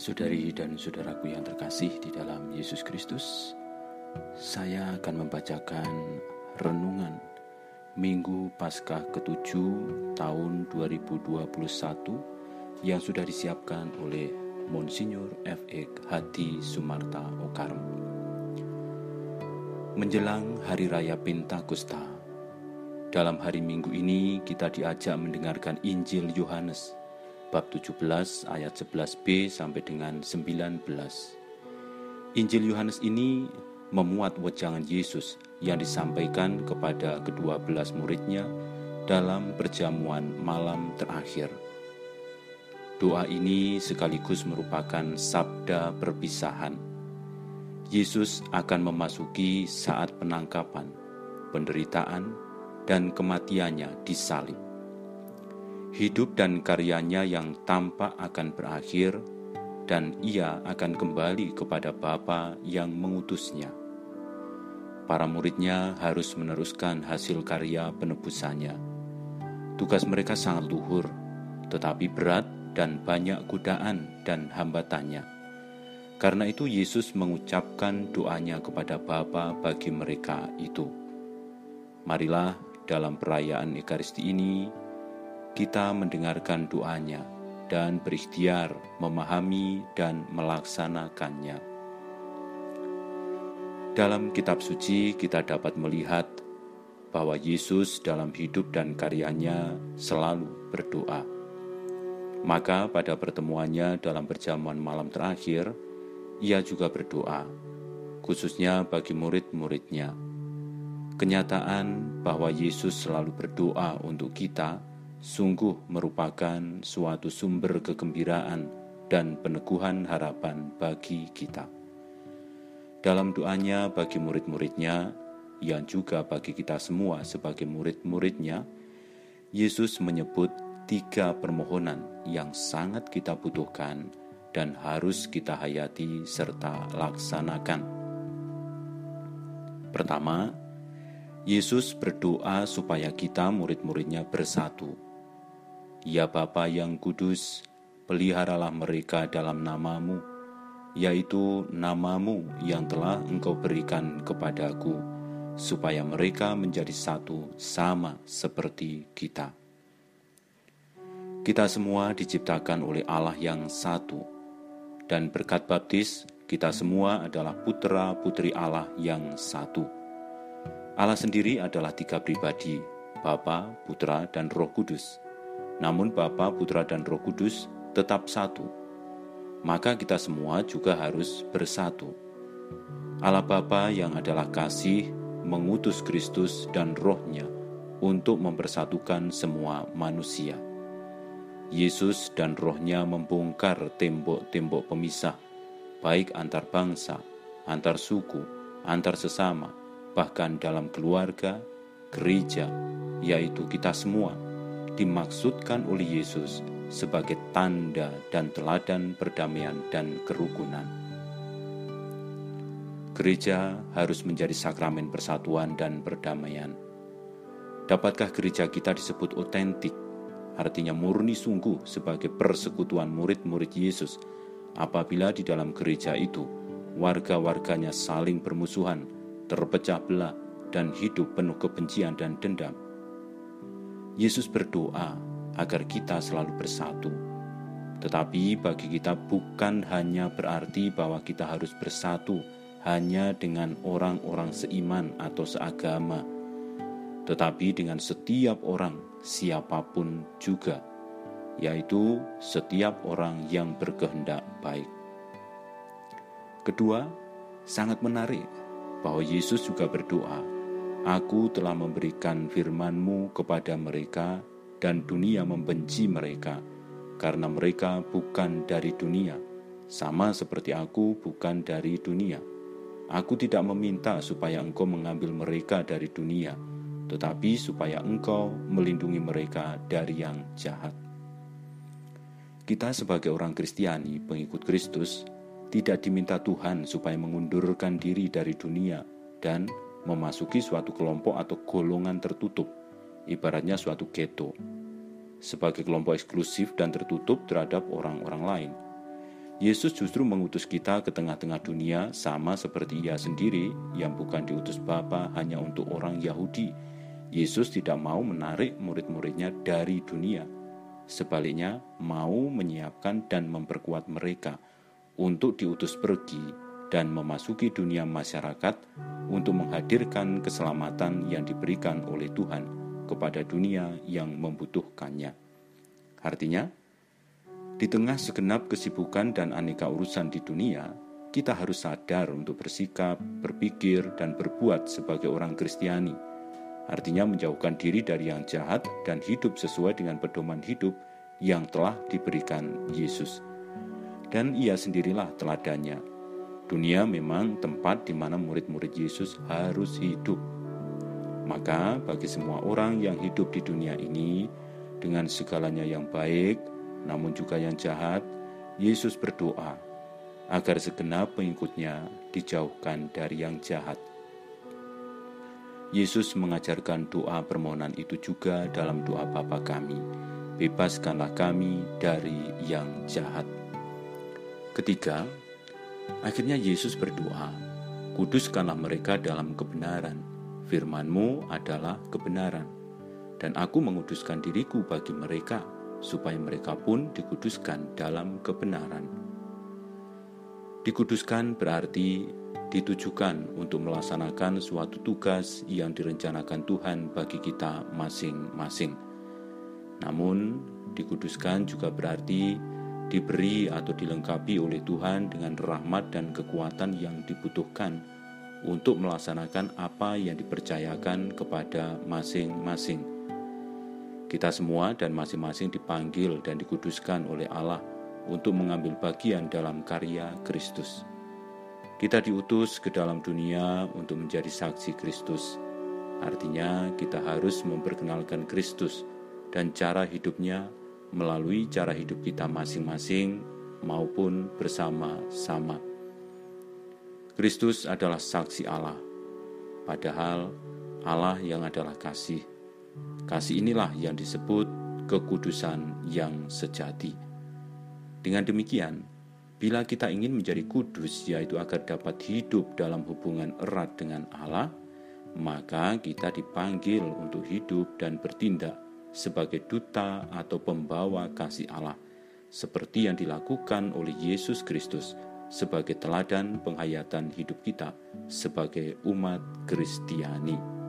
Saudari dan saudaraku yang terkasih di dalam Yesus Kristus, saya akan membacakan renungan Minggu Paskah ketujuh tahun 2021 yang sudah disiapkan oleh Monsinyur F.E. Hadi Sumarta Okarm. Menjelang Hari Raya Pentakosta, dalam hari Minggu ini kita diajak mendengarkan Injil Yohanes bab 17 ayat 11b sampai dengan 19. Injil Yohanes ini memuat wejangan Yesus yang disampaikan kepada kedua belas muridnya dalam perjamuan malam terakhir. Doa ini sekaligus merupakan sabda perpisahan. Yesus akan memasuki saat penangkapan, penderitaan, dan kematiannya di salib hidup dan karyanya yang tampak akan berakhir, dan ia akan kembali kepada Bapa yang mengutusnya. Para muridnya harus meneruskan hasil karya penebusannya. Tugas mereka sangat luhur, tetapi berat dan banyak godaan dan hambatannya. Karena itu Yesus mengucapkan doanya kepada Bapa bagi mereka itu. Marilah dalam perayaan Ekaristi ini kita mendengarkan doanya dan berikhtiar memahami dan melaksanakannya. Dalam kitab suci kita dapat melihat bahwa Yesus dalam hidup dan karyanya selalu berdoa. Maka pada pertemuannya dalam perjamuan malam terakhir, ia juga berdoa, khususnya bagi murid-muridnya. Kenyataan bahwa Yesus selalu berdoa untuk kita sungguh merupakan suatu sumber kegembiraan dan peneguhan harapan bagi kita. Dalam doanya bagi murid-muridnya, yang juga bagi kita semua sebagai murid-muridnya, Yesus menyebut tiga permohonan yang sangat kita butuhkan dan harus kita hayati serta laksanakan. Pertama, Yesus berdoa supaya kita murid-muridnya bersatu Ya Bapa yang kudus, peliharalah mereka dalam namamu, yaitu namamu yang telah engkau berikan kepadaku, supaya mereka menjadi satu sama seperti kita. Kita semua diciptakan oleh Allah yang satu, dan berkat baptis kita semua adalah putra-putri Allah yang satu. Allah sendiri adalah tiga pribadi, Bapa, Putra, dan Roh Kudus namun Bapa, Putra, dan Roh Kudus tetap satu. Maka kita semua juga harus bersatu. Allah Bapa yang adalah kasih mengutus Kristus dan rohnya untuk mempersatukan semua manusia. Yesus dan rohnya membongkar tembok-tembok pemisah, baik antar bangsa, antar suku, antar sesama, bahkan dalam keluarga, gereja, yaitu kita semua dimaksudkan oleh Yesus sebagai tanda dan teladan perdamaian dan kerukunan. Gereja harus menjadi sakramen persatuan dan perdamaian. Dapatkah gereja kita disebut otentik, artinya murni sungguh sebagai persekutuan murid-murid Yesus, apabila di dalam gereja itu warga-warganya saling bermusuhan, terpecah belah, dan hidup penuh kebencian dan dendam? Yesus berdoa agar kita selalu bersatu. Tetapi bagi kita bukan hanya berarti bahwa kita harus bersatu hanya dengan orang-orang seiman atau seagama, tetapi dengan setiap orang, siapa pun juga, yaitu setiap orang yang berkehendak baik. Kedua, sangat menarik bahwa Yesus juga berdoa Aku telah memberikan firman-Mu kepada mereka, dan dunia membenci mereka, karena mereka bukan dari dunia, sama seperti aku bukan dari dunia. Aku tidak meminta supaya engkau mengambil mereka dari dunia, tetapi supaya engkau melindungi mereka dari yang jahat. Kita sebagai orang Kristiani, pengikut Kristus, tidak diminta Tuhan supaya mengundurkan diri dari dunia dan memasuki suatu kelompok atau golongan tertutup, ibaratnya suatu ghetto, sebagai kelompok eksklusif dan tertutup terhadap orang-orang lain. Yesus justru mengutus kita ke tengah-tengah dunia sama seperti ia sendiri yang bukan diutus Bapa hanya untuk orang Yahudi. Yesus tidak mau menarik murid-muridnya dari dunia. Sebaliknya, mau menyiapkan dan memperkuat mereka untuk diutus pergi dan memasuki dunia masyarakat untuk menghadirkan keselamatan yang diberikan oleh Tuhan kepada dunia yang membutuhkannya. Artinya, di tengah segenap kesibukan dan aneka urusan di dunia, kita harus sadar untuk bersikap, berpikir, dan berbuat sebagai orang Kristiani. Artinya menjauhkan diri dari yang jahat dan hidup sesuai dengan pedoman hidup yang telah diberikan Yesus. Dan ia sendirilah teladannya. Dunia memang tempat di mana murid-murid Yesus harus hidup. Maka bagi semua orang yang hidup di dunia ini dengan segalanya yang baik, namun juga yang jahat, Yesus berdoa agar segenap pengikutnya dijauhkan dari yang jahat. Yesus mengajarkan doa permohonan itu juga dalam doa Bapa kami, bebaskanlah kami dari yang jahat. Ketiga, akhirnya Yesus berdoa, kuduskanlah mereka dalam kebenaran, firmanmu adalah kebenaran, dan aku menguduskan diriku bagi mereka, supaya mereka pun dikuduskan dalam kebenaran. Dikuduskan berarti ditujukan untuk melaksanakan suatu tugas yang direncanakan Tuhan bagi kita masing-masing. Namun, dikuduskan juga berarti diberi atau dilengkapi oleh Tuhan dengan rahmat dan kekuatan yang dibutuhkan untuk melaksanakan apa yang dipercayakan kepada masing-masing. Kita semua dan masing-masing dipanggil dan dikuduskan oleh Allah untuk mengambil bagian dalam karya Kristus. Kita diutus ke dalam dunia untuk menjadi saksi Kristus. Artinya, kita harus memperkenalkan Kristus dan cara hidupnya melalui cara hidup kita masing-masing maupun bersama-sama. Kristus adalah saksi Allah, padahal Allah yang adalah kasih Kasih inilah yang disebut kekudusan yang sejati. Dengan demikian, bila kita ingin menjadi kudus, yaitu agar dapat hidup dalam hubungan erat dengan Allah, maka kita dipanggil untuk hidup dan bertindak sebagai duta atau pembawa kasih Allah, seperti yang dilakukan oleh Yesus Kristus sebagai teladan penghayatan hidup kita sebagai umat Kristiani.